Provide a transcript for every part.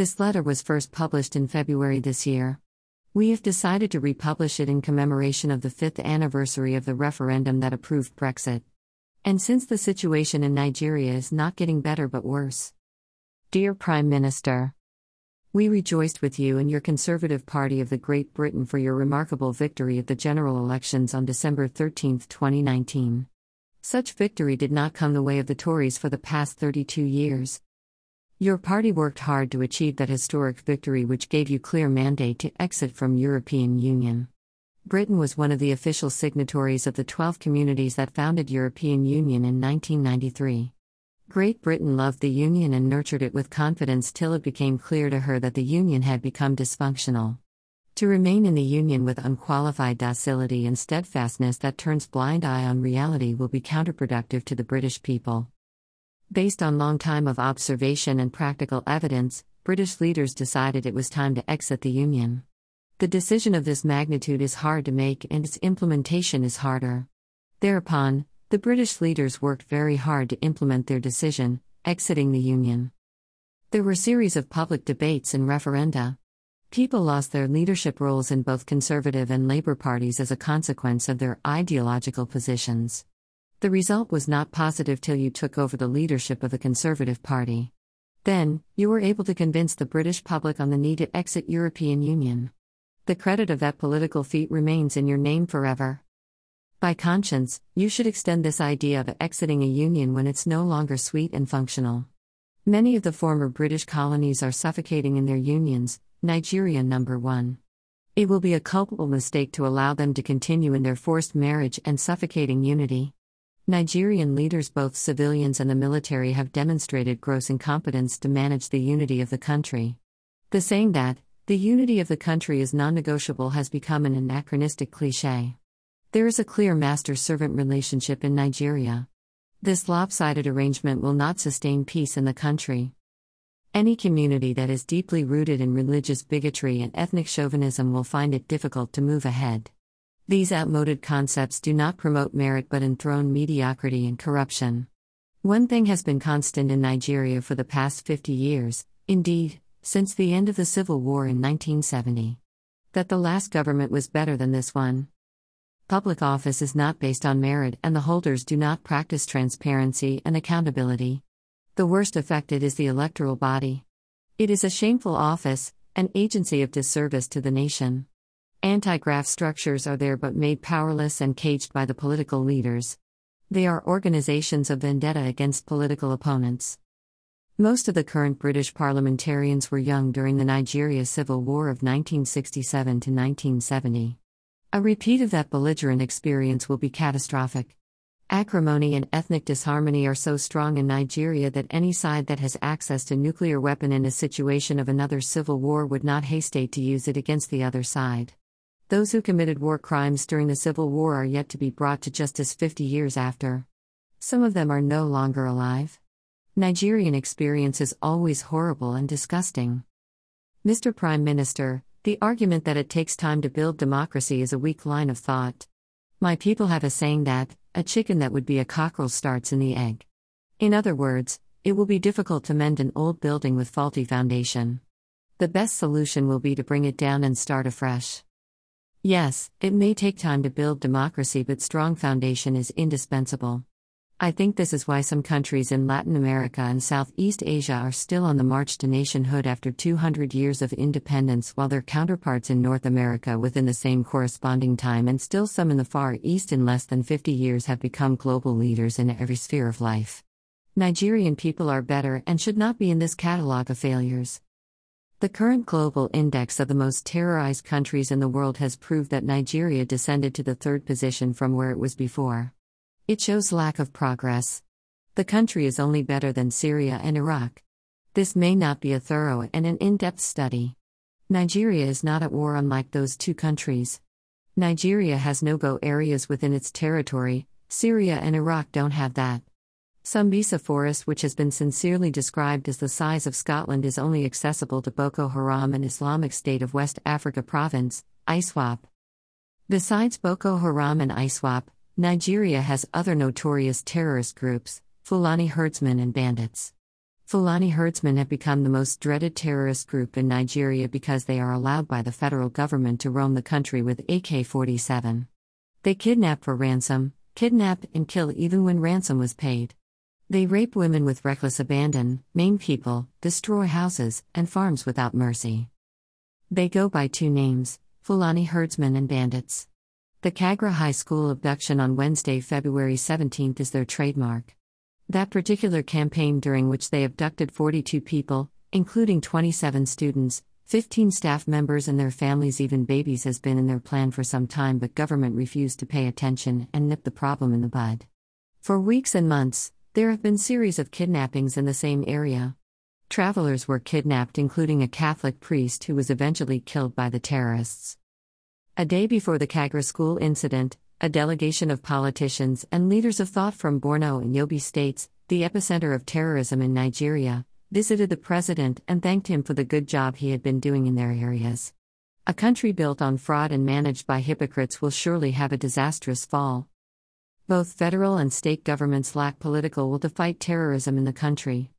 This letter was first published in February this year. We have decided to republish it in commemoration of the fifth anniversary of the referendum that approved Brexit. And since the situation in Nigeria is not getting better but worse. Dear Prime Minister, we rejoiced with you and your Conservative Party of the Great Britain for your remarkable victory at the general elections on December 13, 2019. Such victory did not come the way of the Tories for the past 32 years. Your party worked hard to achieve that historic victory which gave you clear mandate to exit from European Union. Britain was one of the official signatories of the 12 communities that founded European Union in 1993. Great Britain loved the Union and nurtured it with confidence till it became clear to her that the Union had become dysfunctional. To remain in the Union with unqualified docility and steadfastness that turns blind eye on reality will be counterproductive to the British people. Based on long time of observation and practical evidence, British leaders decided it was time to exit the Union. The decision of this magnitude is hard to make and its implementation is harder. Thereupon, the British leaders worked very hard to implement their decision, exiting the Union. There were series of public debates and referenda. People lost their leadership roles in both Conservative and Labour parties as a consequence of their ideological positions. The result was not positive till you took over the leadership of the Conservative Party. Then, you were able to convince the British public on the need to exit European Union. The credit of that political feat remains in your name forever. By conscience, you should extend this idea of exiting a union when it's no longer sweet and functional. Many of the former British colonies are suffocating in their unions, Nigeria number 1. It will be a culpable mistake to allow them to continue in their forced marriage and suffocating unity. Nigerian leaders, both civilians and the military, have demonstrated gross incompetence to manage the unity of the country. The saying that, the unity of the country is non negotiable has become an anachronistic cliche. There is a clear master servant relationship in Nigeria. This lopsided arrangement will not sustain peace in the country. Any community that is deeply rooted in religious bigotry and ethnic chauvinism will find it difficult to move ahead. These outmoded concepts do not promote merit but enthrone mediocrity and corruption. One thing has been constant in Nigeria for the past 50 years, indeed, since the end of the Civil War in 1970. That the last government was better than this one. Public office is not based on merit, and the holders do not practice transparency and accountability. The worst affected is the electoral body. It is a shameful office, an agency of disservice to the nation. Anti graft structures are there but made powerless and caged by the political leaders. They are organizations of vendetta against political opponents. Most of the current British parliamentarians were young during the Nigeria Civil War of 1967 to 1970. A repeat of that belligerent experience will be catastrophic. Acrimony and ethnic disharmony are so strong in Nigeria that any side that has access to nuclear weapon in a situation of another civil war would not hesitate to use it against the other side. Those who committed war crimes during the civil war are yet to be brought to justice 50 years after. Some of them are no longer alive. Nigerian experience is always horrible and disgusting. Mr. Prime Minister, the argument that it takes time to build democracy is a weak line of thought. My people have a saying that, a chicken that would be a cockerel starts in the egg. In other words, it will be difficult to mend an old building with faulty foundation. The best solution will be to bring it down and start afresh. Yes, it may take time to build democracy, but strong foundation is indispensable. I think this is why some countries in Latin America and Southeast Asia are still on the march to nationhood after 200 years of independence, while their counterparts in North America within the same corresponding time and still some in the Far East in less than 50 years have become global leaders in every sphere of life. Nigerian people are better and should not be in this catalogue of failures. The current global index of the most terrorized countries in the world has proved that Nigeria descended to the third position from where it was before. It shows lack of progress. The country is only better than Syria and Iraq. This may not be a thorough and an in depth study. Nigeria is not at war unlike those two countries. Nigeria has no go areas within its territory, Syria and Iraq don't have that. Sambisa Forest, which has been sincerely described as the size of Scotland, is only accessible to Boko Haram and Islamic State of West Africa Province, ISWAP. Besides Boko Haram and ISWAP, Nigeria has other notorious terrorist groups, Fulani herdsmen and bandits. Fulani herdsmen have become the most dreaded terrorist group in Nigeria because they are allowed by the federal government to roam the country with AK 47. They kidnap for ransom, kidnap and kill even when ransom was paid. They rape women with reckless abandon, maim people, destroy houses and farms without mercy. They go by two names Fulani herdsmen and bandits. The Kagara High School abduction on Wednesday, February 17 is their trademark. That particular campaign, during which they abducted 42 people, including 27 students, 15 staff members, and their families, even babies, has been in their plan for some time, but government refused to pay attention and nip the problem in the bud. For weeks and months, there have been series of kidnappings in the same area. Travelers were kidnapped, including a Catholic priest who was eventually killed by the terrorists. A day before the Kagara school incident, a delegation of politicians and leaders of thought from Borno and Yobe states, the epicenter of terrorism in Nigeria, visited the president and thanked him for the good job he had been doing in their areas. A country built on fraud and managed by hypocrites will surely have a disastrous fall. Both federal and state governments lack political will to fight terrorism in the country.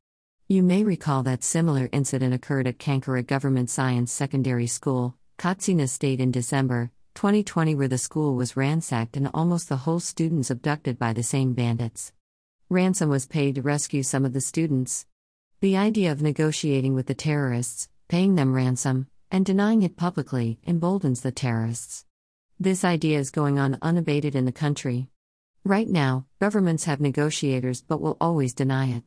You may recall that similar incident occurred at Kankara Government Science Secondary School, Katsina State in December 2020, where the school was ransacked and almost the whole students abducted by the same bandits. Ransom was paid to rescue some of the students. The idea of negotiating with the terrorists, paying them ransom, and denying it publicly emboldens the terrorists. This idea is going on unabated in the country. Right now, governments have negotiators but will always deny it.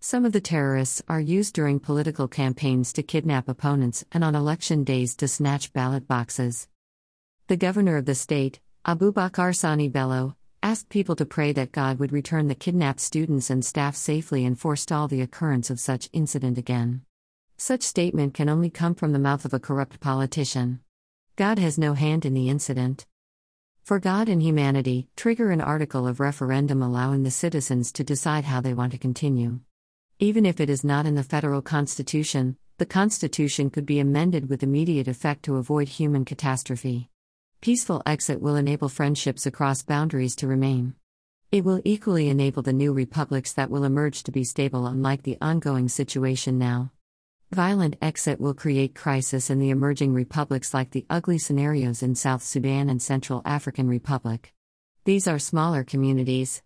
Some of the terrorists are used during political campaigns to kidnap opponents and on election days to snatch ballot boxes. The governor of the state, Abubakar Sani Bello, asked people to pray that God would return the kidnapped students and staff safely and forestall the occurrence of such incident again. Such statement can only come from the mouth of a corrupt politician. God has no hand in the incident. For God and Humanity, trigger an article of referendum allowing the citizens to decide how they want to continue. Even if it is not in the federal constitution, the constitution could be amended with immediate effect to avoid human catastrophe. Peaceful exit will enable friendships across boundaries to remain. It will equally enable the new republics that will emerge to be stable, unlike the ongoing situation now. Violent exit will create crisis in the emerging republics like the ugly scenarios in South Sudan and Central African Republic. These are smaller communities,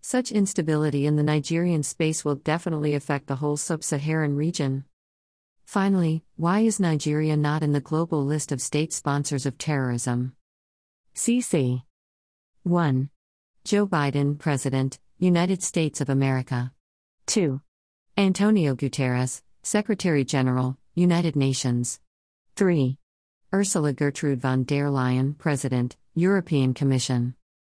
such instability in the Nigerian space will definitely affect the whole sub Saharan region. Finally, why is Nigeria not in the global list of state sponsors of terrorism? CC 1. Joe Biden, President, United States of America. 2. Antonio Guterres, Secretary General, United Nations. 3. Ursula Gertrude von der Leyen, President, European Commission.